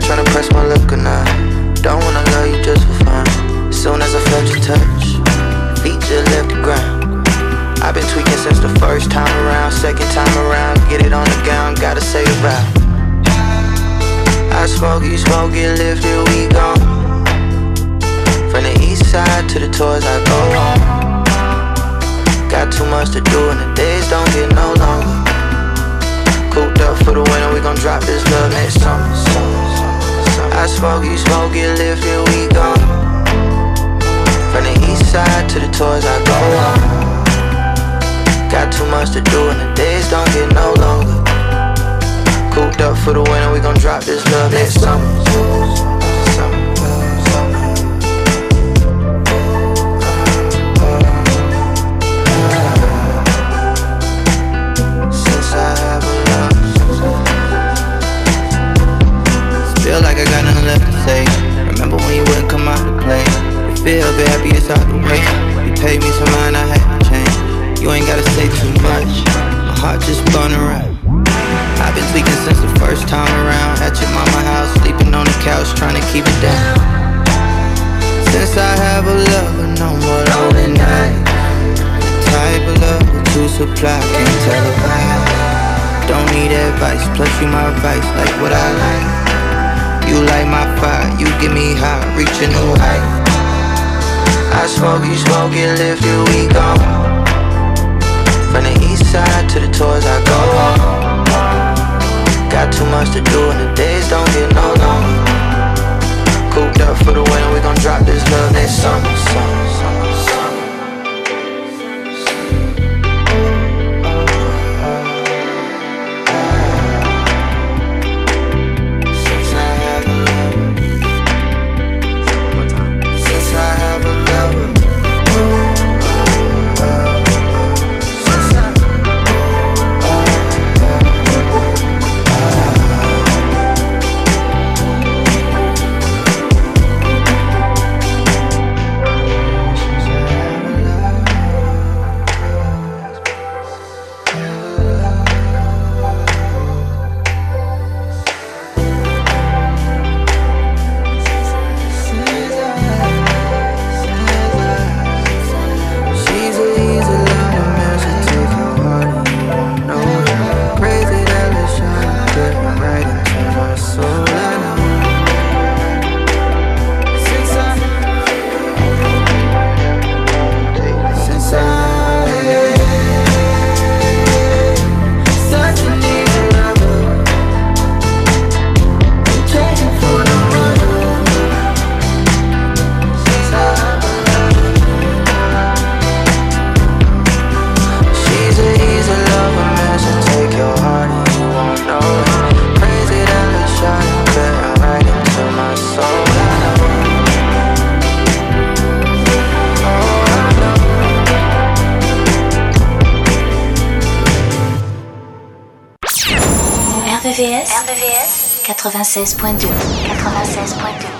Not tryna press my luck or not. Don't wanna love you just for fun. Soon as I felt your touch, feet just left the ground. I've been tweaking since the first time around. Second time around, get it on the gown, gotta say it right. I smoke, you smoke, get lifted, we gone. From the east side to the tours, I go home. Got too much to do and the days don't get no longer. Cooped up for the winter, we gon' drop this love next summer. I smoke, you smoke, get lifted, we gone. From the east side to the tours, I go on. Got too much to do and the days don't get no longer. Cooped up for the winter, we gon' drop this love next summer. Feel like I got to say. Remember when you wouldn't come out to play? You feel happy it's out the way. You paid me some mind, I had to change. You ain't gotta say too much. My heart just blown around. I've been tweaking since the first time around. At your mama house, sleeping on the couch, trying to keep it down. Since I have a lover, no more lonely nights. The type of love that supply, can't tell a lie. Don't need advice, plus you my vice, like what I like. You light my fire, you get me high, reach a new height. I smoke, you smoke, get lifted, we gone. From the east side to the tours, I go. Got too much to do and the days don't get no longer. Cooped up for the winter, we gon' drop this love next summer, summer. 96.2. 96.2.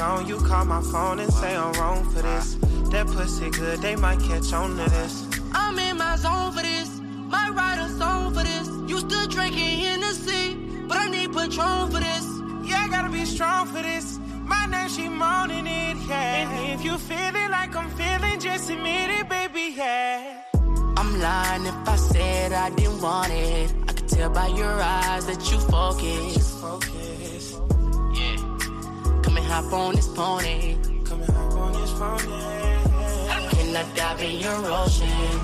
gone, you call my phone and say I'm wrong for this. That pussy good, they might catch on to this. I'm in my zone for this, might write a song for this. You still drinking Hennessy, but I need Patron for this. Yeah, I gotta be strong for this. My name, she moaning it, yeah. And if you feeling like I'm feeling, just admit it, baby, yeah. I'm lying if I said I didn't want it. I could tell by your eyes that you focus. You focus hop on this pony. Come and hop on this pony. Can I dive in your ocean?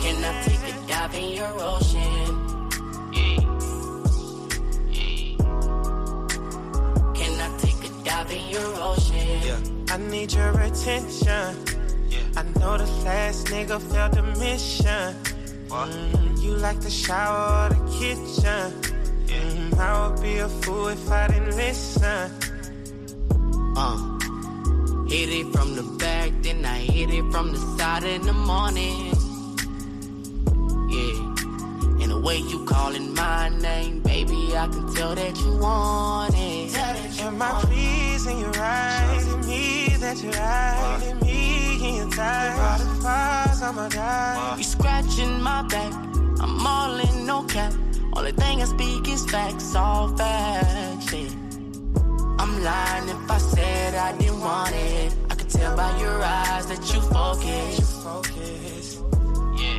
Can I take a dive in your ocean? Can I take a dive in your ocean? Yeah. I need your attention. Yeah. I know the last nigga failed the mission. Mm, you like the shower or the kitchen? Yeah. Mm, I would be a fool if I didn't listen. Uh. Hit it from the back, then I hit it from the side in the morning. Yeah. And the way you calling my name, baby, I can tell that you want it. Am I pleasing you right? Is me that you like? Is it me in your time? All the fires, I'ma die. You scratching my back, I'm all in no cap. Only thing I speak is facts, all facts. Yeah. I'm lying if I said I didn't want it. I could tell by your eyes that you focus. Focus. Yeah.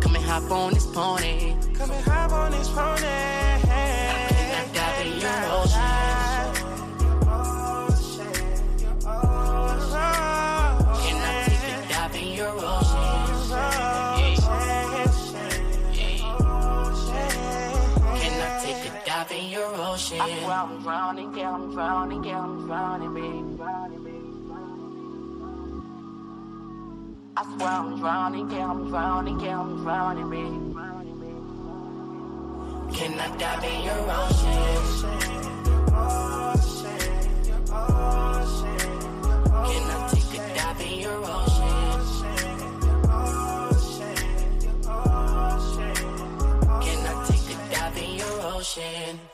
Come and hop on this pony. Come and hop on this pony. I swear I'm drowning, yeah, I'm drowning, yeah, I'm drowning, baby. Drowning, baby. I swear I'm drowning, yeah, I'm drowning, yeah, I'm drowning, baby. Can I dive in your ocean? Can I take a dive in your ocean? Can I take a dive in your ocean?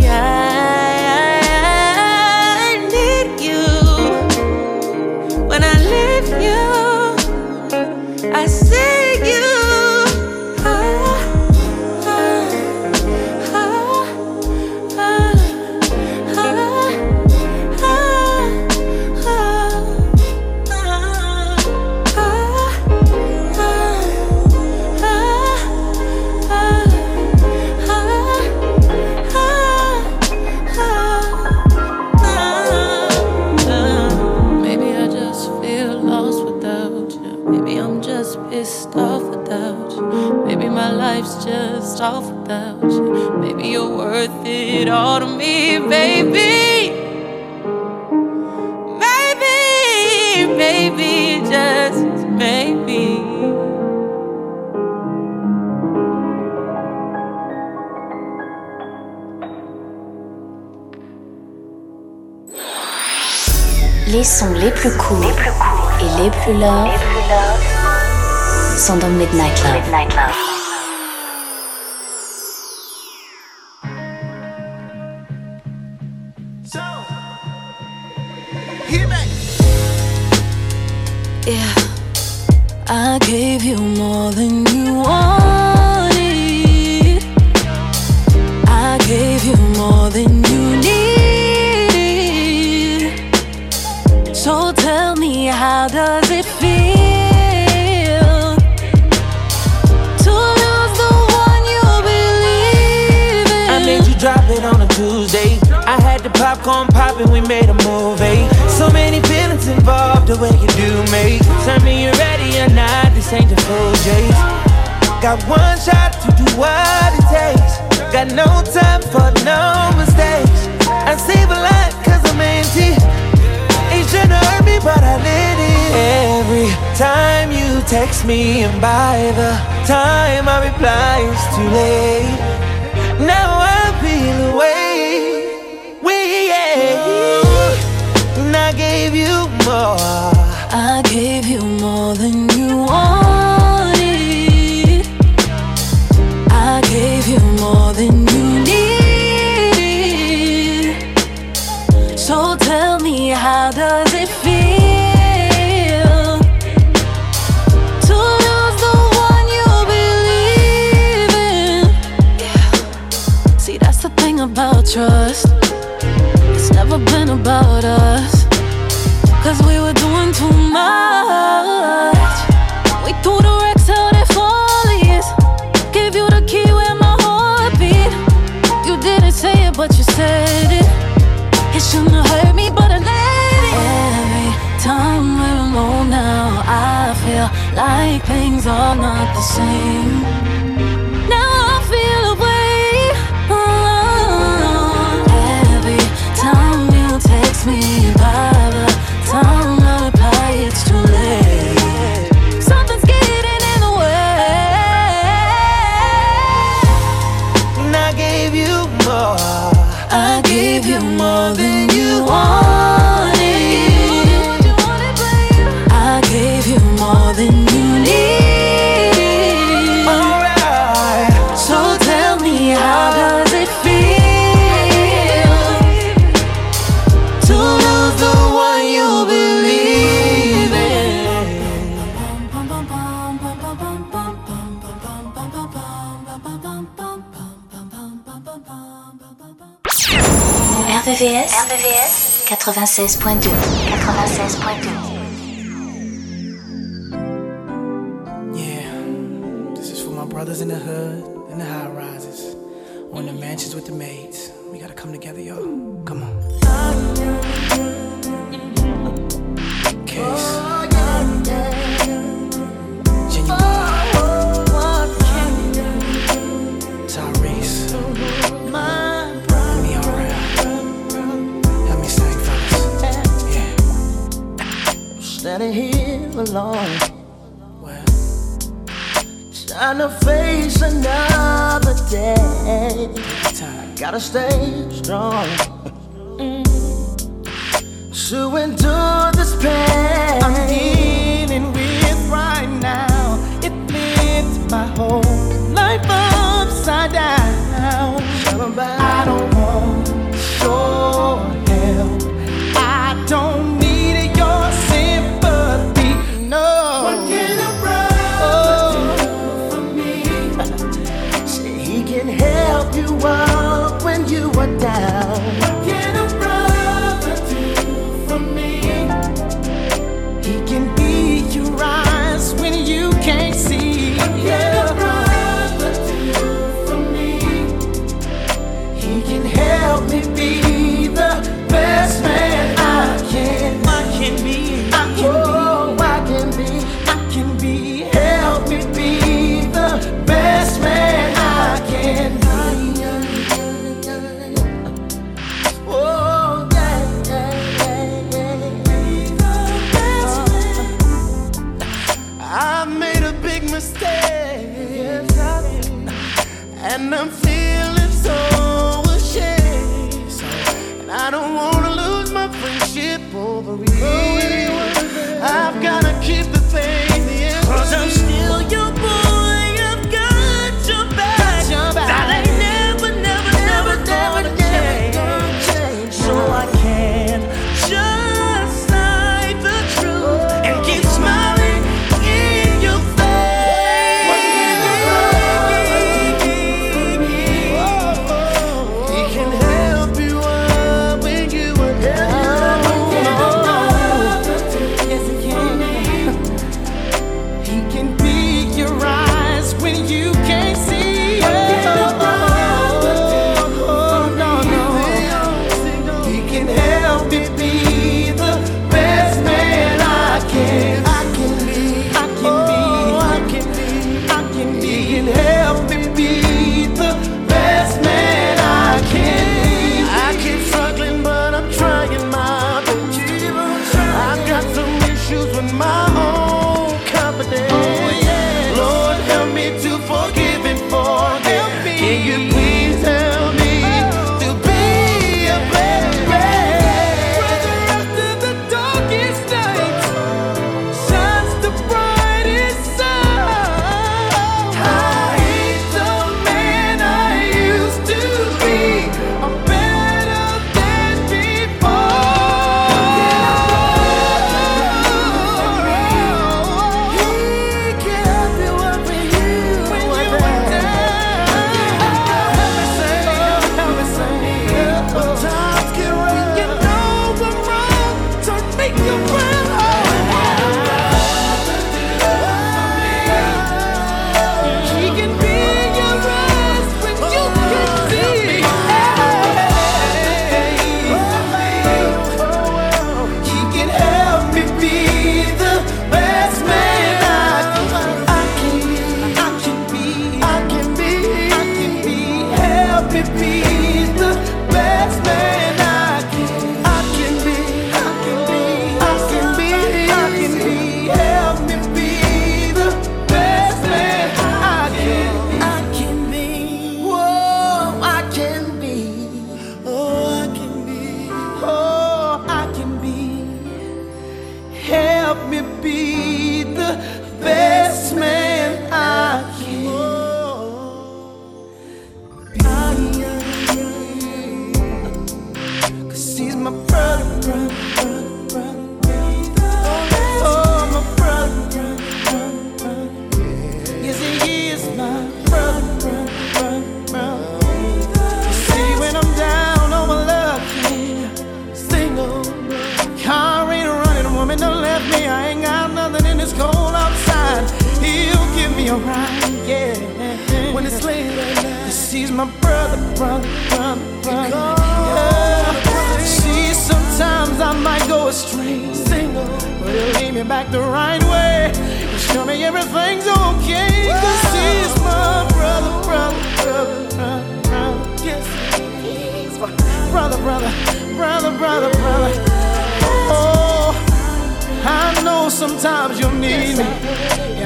yeah. All to me, baby. Maybe, maybe, just maybe. Les sons les plus courts les plus cool et les plus love, les plus love sont dans Midnight Love. Midnight love. Got one shot to do what it takes. Got no time for no mistakes. I save a lot cause I'm empty. Ain't tryna hurt me, but I let it. Every time you text me, and by the time I reply, it's too late. Now I feel away. We, and I gave you more. I gave you more than about us. Cause we were doing too much. We threw the wrecks out at Follies. Gave you the key where my heart beat. You didn't say it, but you said it. It shouldn't hurt me, but I let it. Every time we're alone now, I feel like things are not the same. RVVS, RVVS 96.2 96.2 this is for my brothers in the hood, in the high rises, on the mansions with the maids. We gotta come together, y'all. Come on. Case. Alone, Well, trying to face another day. time. Gotta stay strong to endure this pain. I'm dealing with right now. It flipped my whole life upside down. I don't want your help. Down.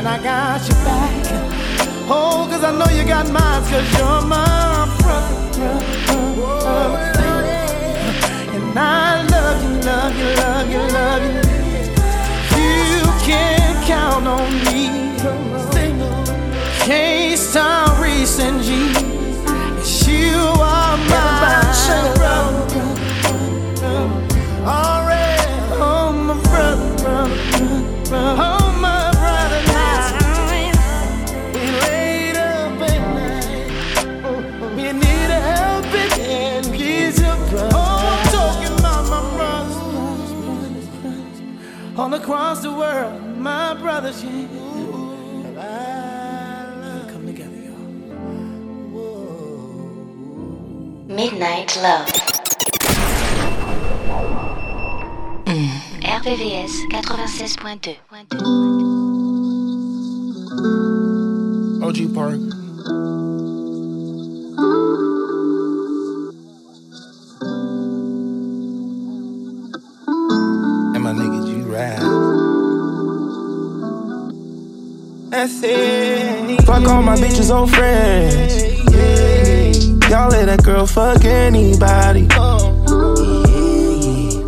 and I got your back. Oh, cause I know you got mine, cause you're my brother. Oh, and I love you, love you, love you, love you. You can count on me. Case time recent G. You are my brother. Already, oh my brother, brother, brother. all across the world, my brothers, yeah. Come together, y'all. Midnight Love. Mm. RVVS 96.2. OG Park. That's it. Fuck all my bitches, old friends. Y'all let that girl fuck anybody.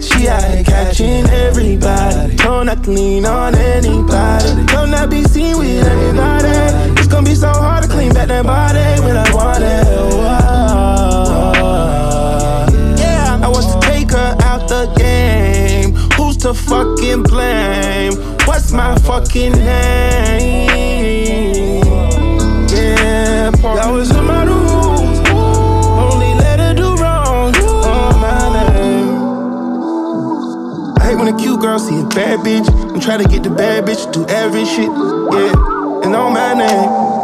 She out here catching everybody. Don't not lean on anybody. Don't not be seen with anybody. It's gonna be so hard to clean back that body when I want it. Whoa. Yeah, I was to take her out the to fucking blame? What's my fucking name? Yeah, that was in my rules. Only let her do wrong on my name. I hate when a cute girl see a bad bitch and try to get the bad bitch to do every shit. Yeah, and on my name.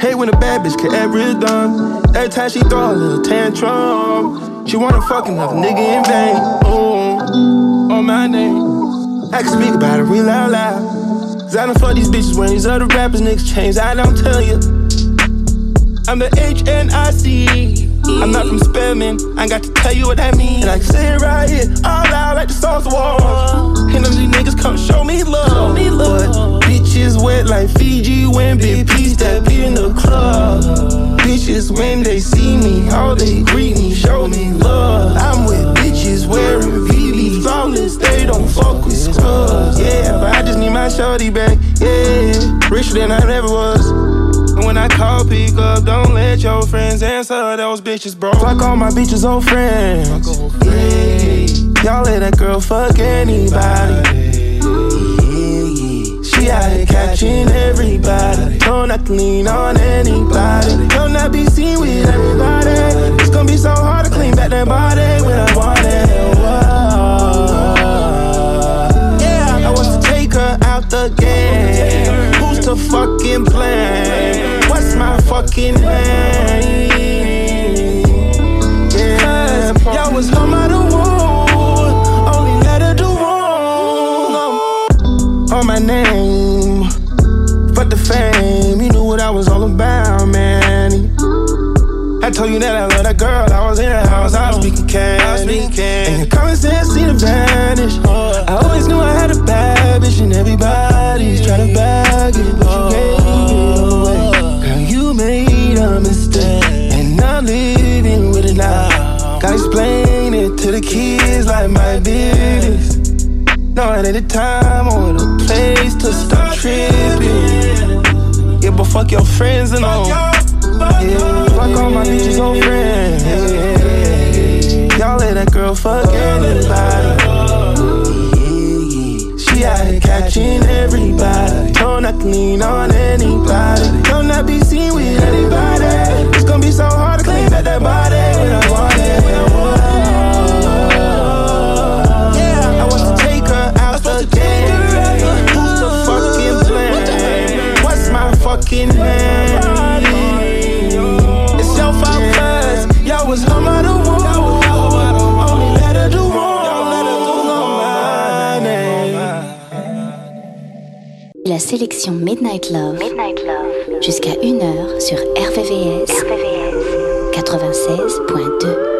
Hate when a bad bitch get every done. Every time she throw a little tantrum, she wanna fuck another nigga in vain. Ooh, on my name. I can speak about it real out loud. Cause I don't fuck these bitches when these other rappers niggas change. I don't tell you. I'm the HNIC. I'm not from Spelman. I got to tell you what that means. And I can say it right here, all loud like the songs war. And them these niggas come show me love. Show me love. But bitches wet like Fiji when Big P step in the club. Bitches when they see me, all they greet me, show me love. I'm with bitches wearing VV flawless, they don't fuck with scrubs. Yeah, but I just need my shorty back. Yeah, richer than I ever was. And when I call, pick up, don't let your friends answer those bitches, bro. Fuck all my bitches, old friends. Yeah, y'all let that girl fuck anybody. She out here catching everybody. Don't to lean on anybody. Don't not be seen with everybody. It's gonna be so hard to clean back that body when I want it. Whoa. Yeah, I want to take her out the game. Who's to fucking blame? What's my fucking name? Yeah, y'all was home out of name. Fuck the fame, you knew what I was all about, man. I told you that I love that girl. I was in the house, I was speaking cash. And your common sense seemed to vanish. Uh. I always knew I had a bad bitch, and everybody's trying to bag it, but you gave it away. Uh. Girl, you made a mistake, and I'm living with it now. Gotta explain it to the kids like my business. No, it ain't the time or the place to stop tripping. Yeah, but fuck your friends and all. Yeah, fuck all my bitches old friends. Yeah, y'all let that girl fuck anybody. She out here catching everybody. Don't not lean on anybody. Don't not be seen with anybody. It's gonna be so hard to clean back that body when I want it. Yeah, I La sélection Midnight Love, jusqu'à 1h sur RVVS, 96.2.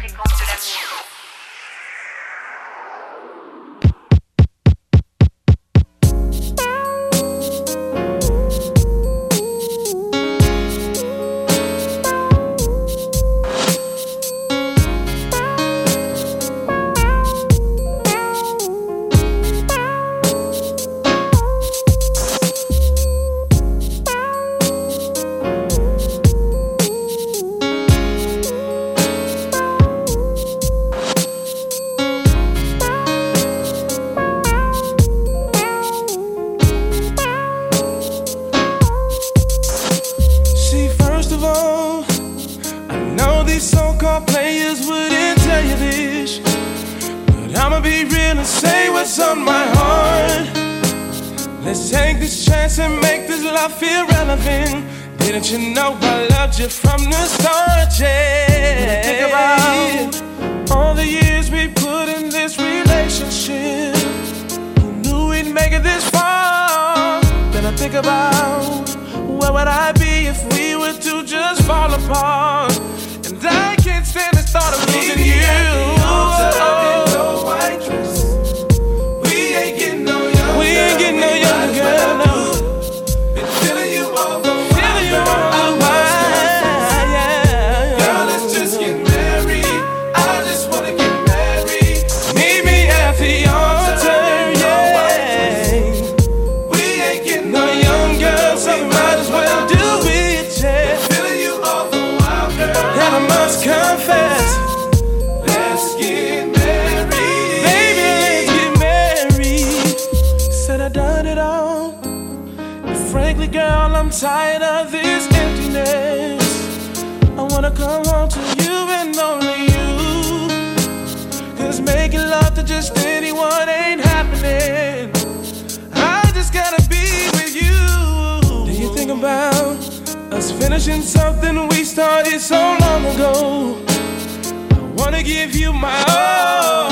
Cause making love to just anyone ain't happening. I just gotta be with you. Do you think about us finishing something we started so long ago? I wanna give you my all.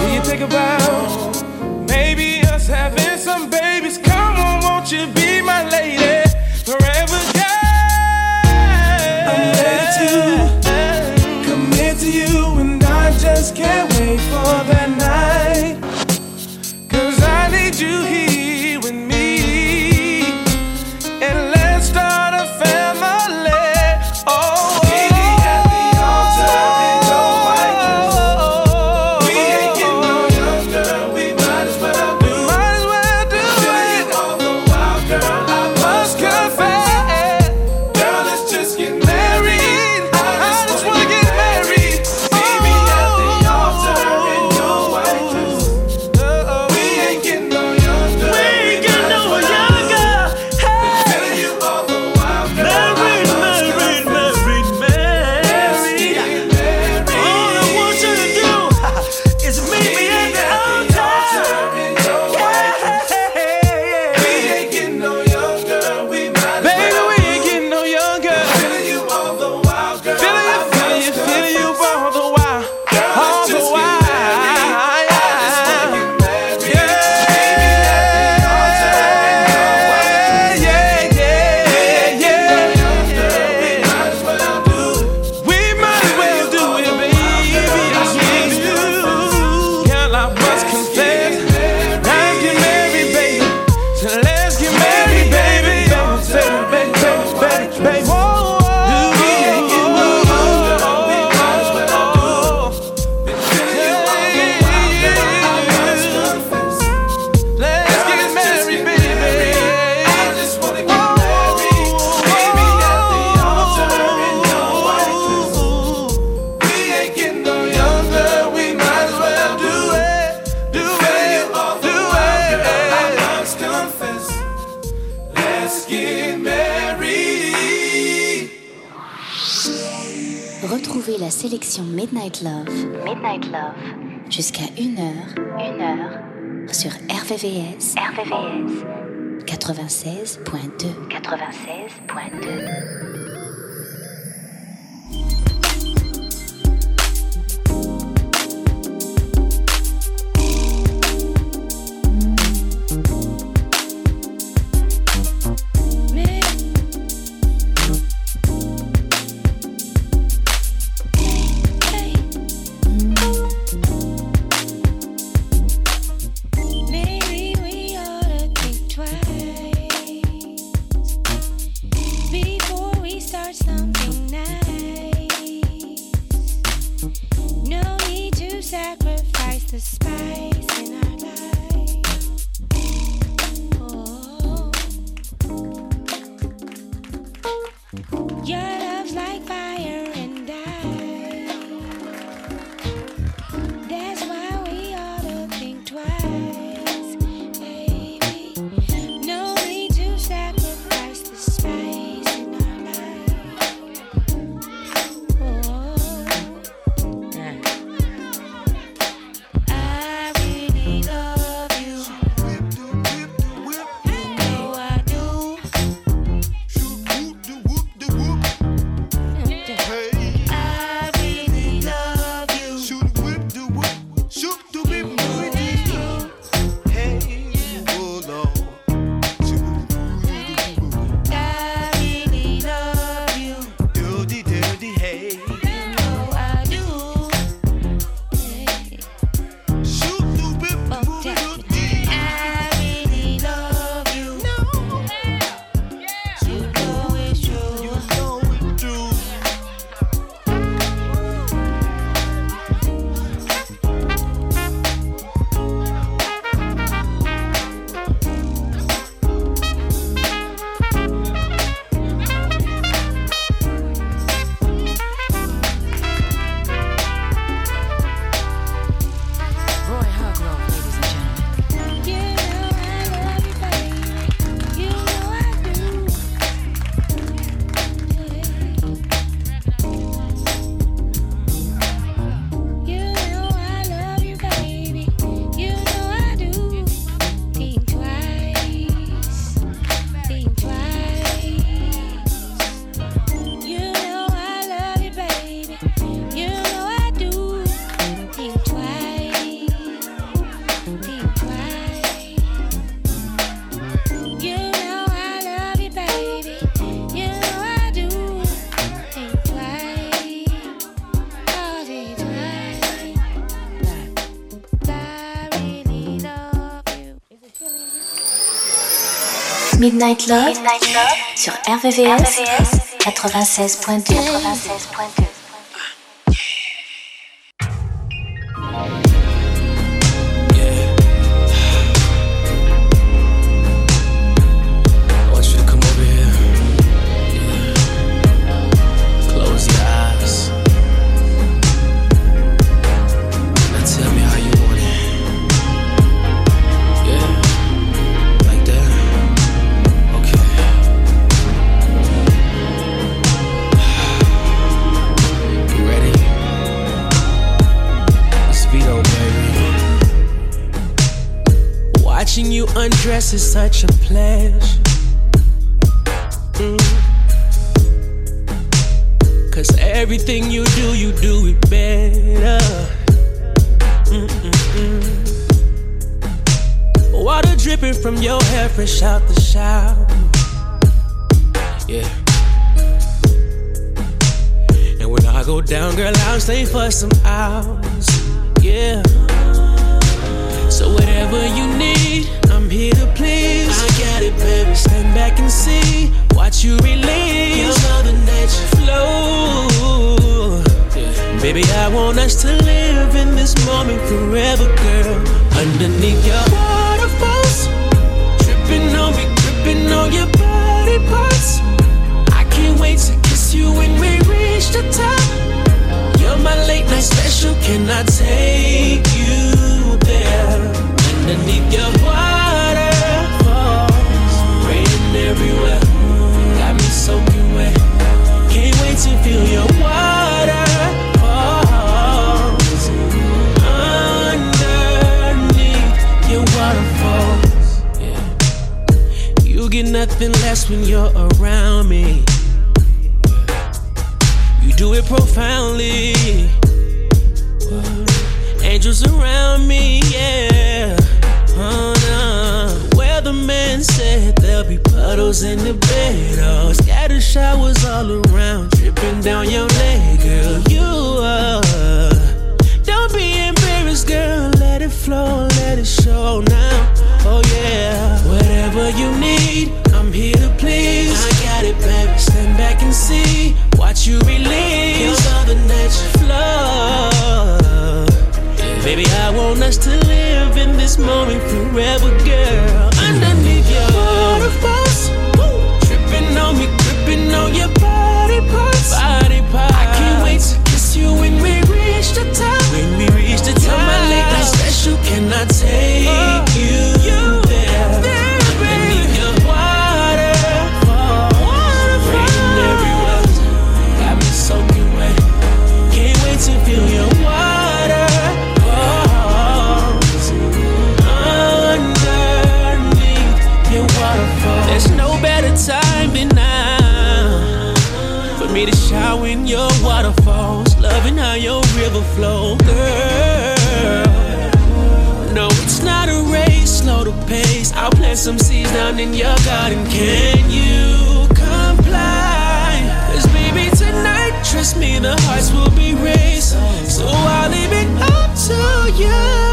Do you think about maybe us having some babies? Come on, won't you be my lady? Midnight Love, Midnight Love, jusqu'à 1h, 1h, sur RVVS, RVVS, 96.2, 96.2. Midnight Love, sur RVVS, 96.2. 96.2. dress is such a pleasure. Mm. Cause everything you do, you do it better. Mm-mm-mm. Water dripping from your hair, fresh out the shower. Yeah. And when I go down, girl, I'll stay for some hours. Yeah. So whatever you need here to please. I got it, baby. Stand back and see. Watch you release your mother nature flow. Baby, I want us to live in this moment forever, girl. Underneath your waterfalls, dripping on me, gripping on your body parts. I can't wait to kiss you when we reach the top. You're my late night special. Can I take you there? Underneath your everywhere. Got me soaking wet. Can't wait to feel your water. Underneath your waterfalls. You get nothing less when you're around me. You do it profoundly. Angels around me, yeah. Oh, no. The man said there'll be puddles in the bed. Oh, scatter showers all around, dripping down your leg, girl. You are. Don't be embarrassed, girl. Let it flow, let it show now. Oh, yeah. Whatever you need, I'm here to please. I got it, baby. Stand back and see. Watch you release. Feel all the natural flow. Baby, I want us to live in this moment forever, girl. Underneath your waterfalls, tripping on me, gripping on your body parts. Body parts. I can't wait to kiss you when we reach the top. When we reach the top, my night special. Can I take you flow, girl. No, it's not a race, slow the pace. I'll plant some seeds down in your garden. Can you comply? Cause baby, tonight, trust me, the hearts will be raised. So I'll leave it up to you.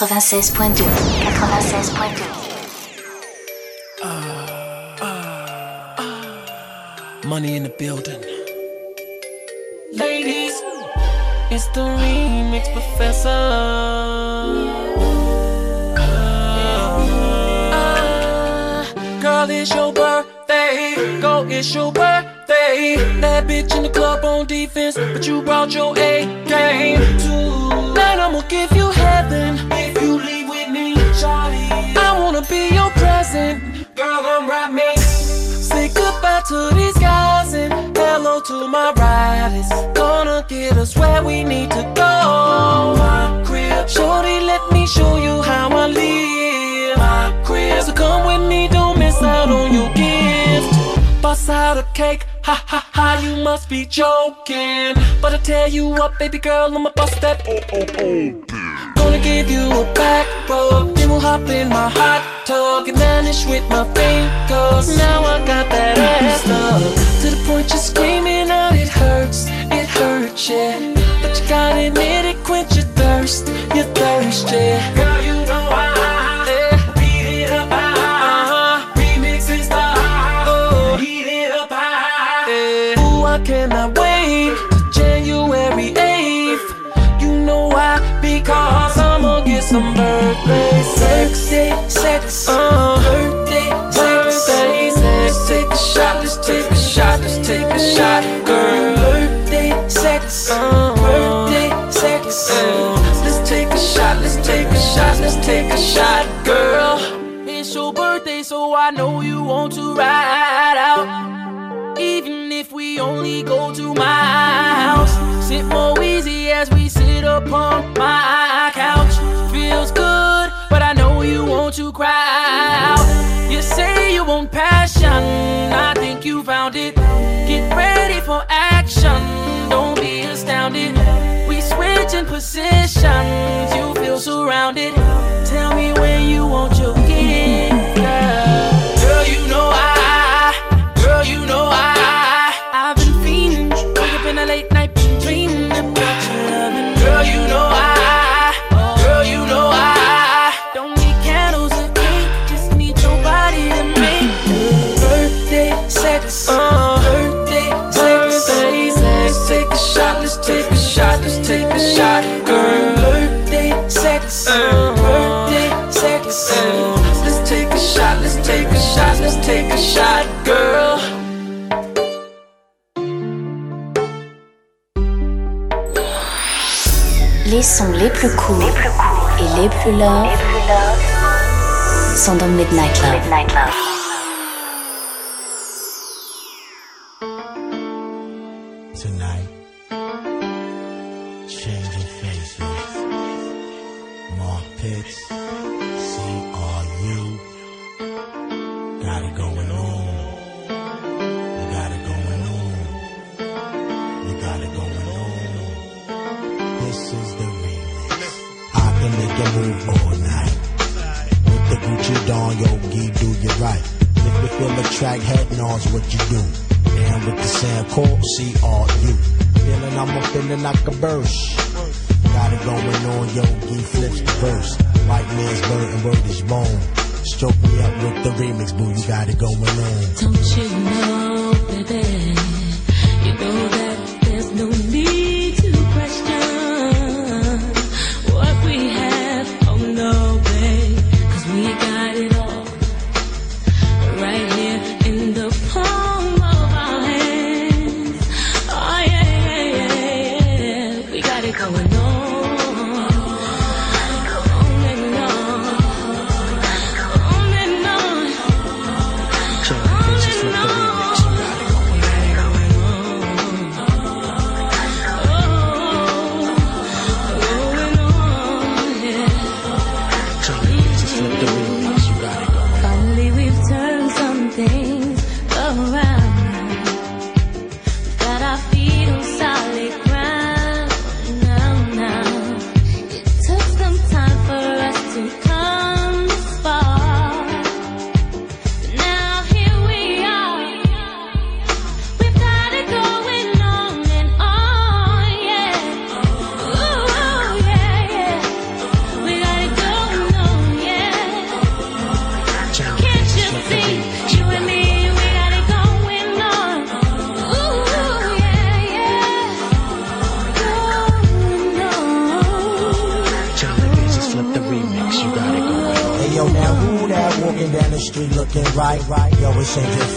96.2 hello ride is. Gonna get us where we need to go. My crib, shorty, let me show you how I live. My crib, so come with me, don't miss out on your gift. Bust out a cake, ha ha ha, you must be joking. But I tell you what, baby girl, I'ma bust that. Oh, oh, oh. Gonna give you a back rub, then we'll hop in my hot tub and vanish with my fingers. Now I got that ass up to the point you're screaming out. It hurts, it hurts, yeah. But you gotta admit it, quench your thirst, your thirst, yeah. Birthday sex. Uh, birthday birthday sex. Take a shot, let's take a shot, let's take a shot, girl. Birthday sex. Uh, birthday sex. Uh, let's take a shot, let's take a shot, let's let's take a shot, girl. It's your birthday, so I know you want to ride out. Even if we only go to my house, sit more easy as we sit upon my couch. Feels good, but I know you want to cry out. You say you want passion, I think you found it. Get ready for action, don't be astounded. We switching positions, you feel surrounded. Tell me when you want your gift. Girl, you know shot, girl. Les sons les plus courts et les plus love sont dans Midnight Love.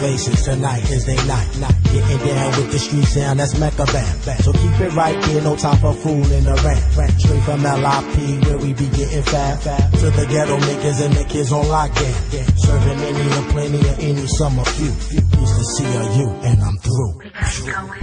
Tonight is they night. Getting down with the street sound, that's Mecca Bam. So keep it right here, no time for fooling around. Straight from LIP where we be getting fat. To the ghetto niggas and the kids on lockdown. Serving any and plenty of any summer few. Used to see a you and I'm through.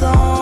song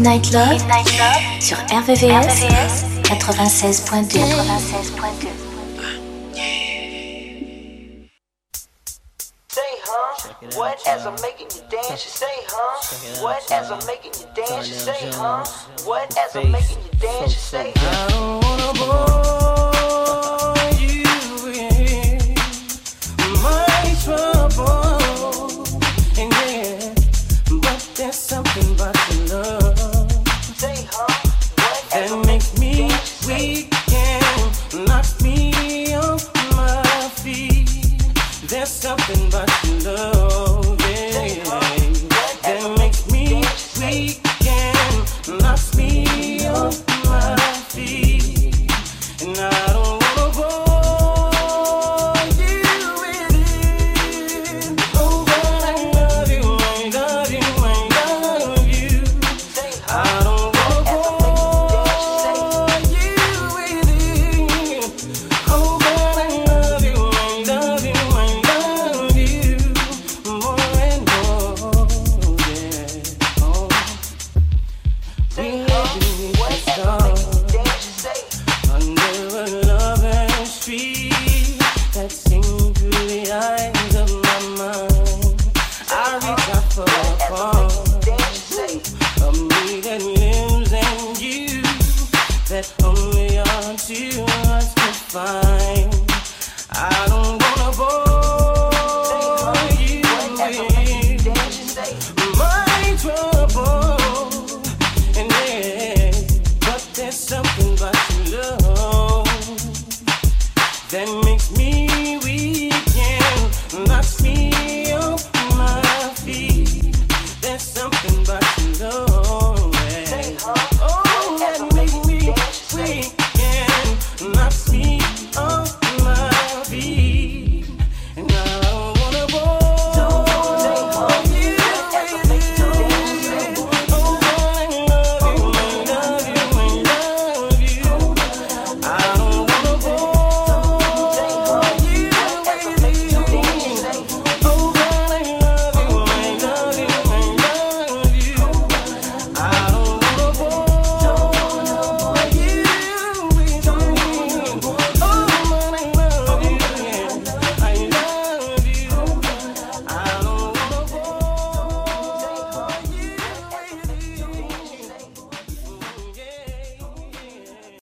Midnight Love, Midnight Love sur RVVS, 96.2. 96.2. What as I'm making you dance, you say, huh? What as I'm making you dance, you say, huh? What as I'm making you dance, you say, I don't wanna bore